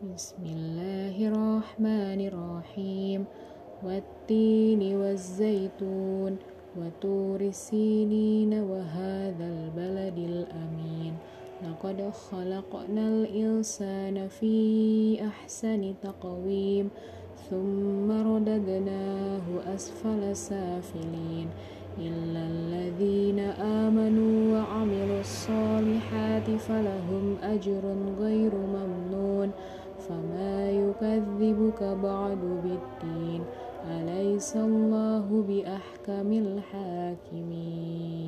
بسم الله الرحمن الرحيم. والتين والزيتون وطور السينين وهذا البلد الأمين. لقد خلقنا الإنسان في أحسن تقويم ثم رددناه أسفل سافلين. إلا الذين آمنوا وعملوا الصالحات فلهم أجر غير ممنون. يكذبك بعد بالدين. أليس الله بأحكم الحاكمين؟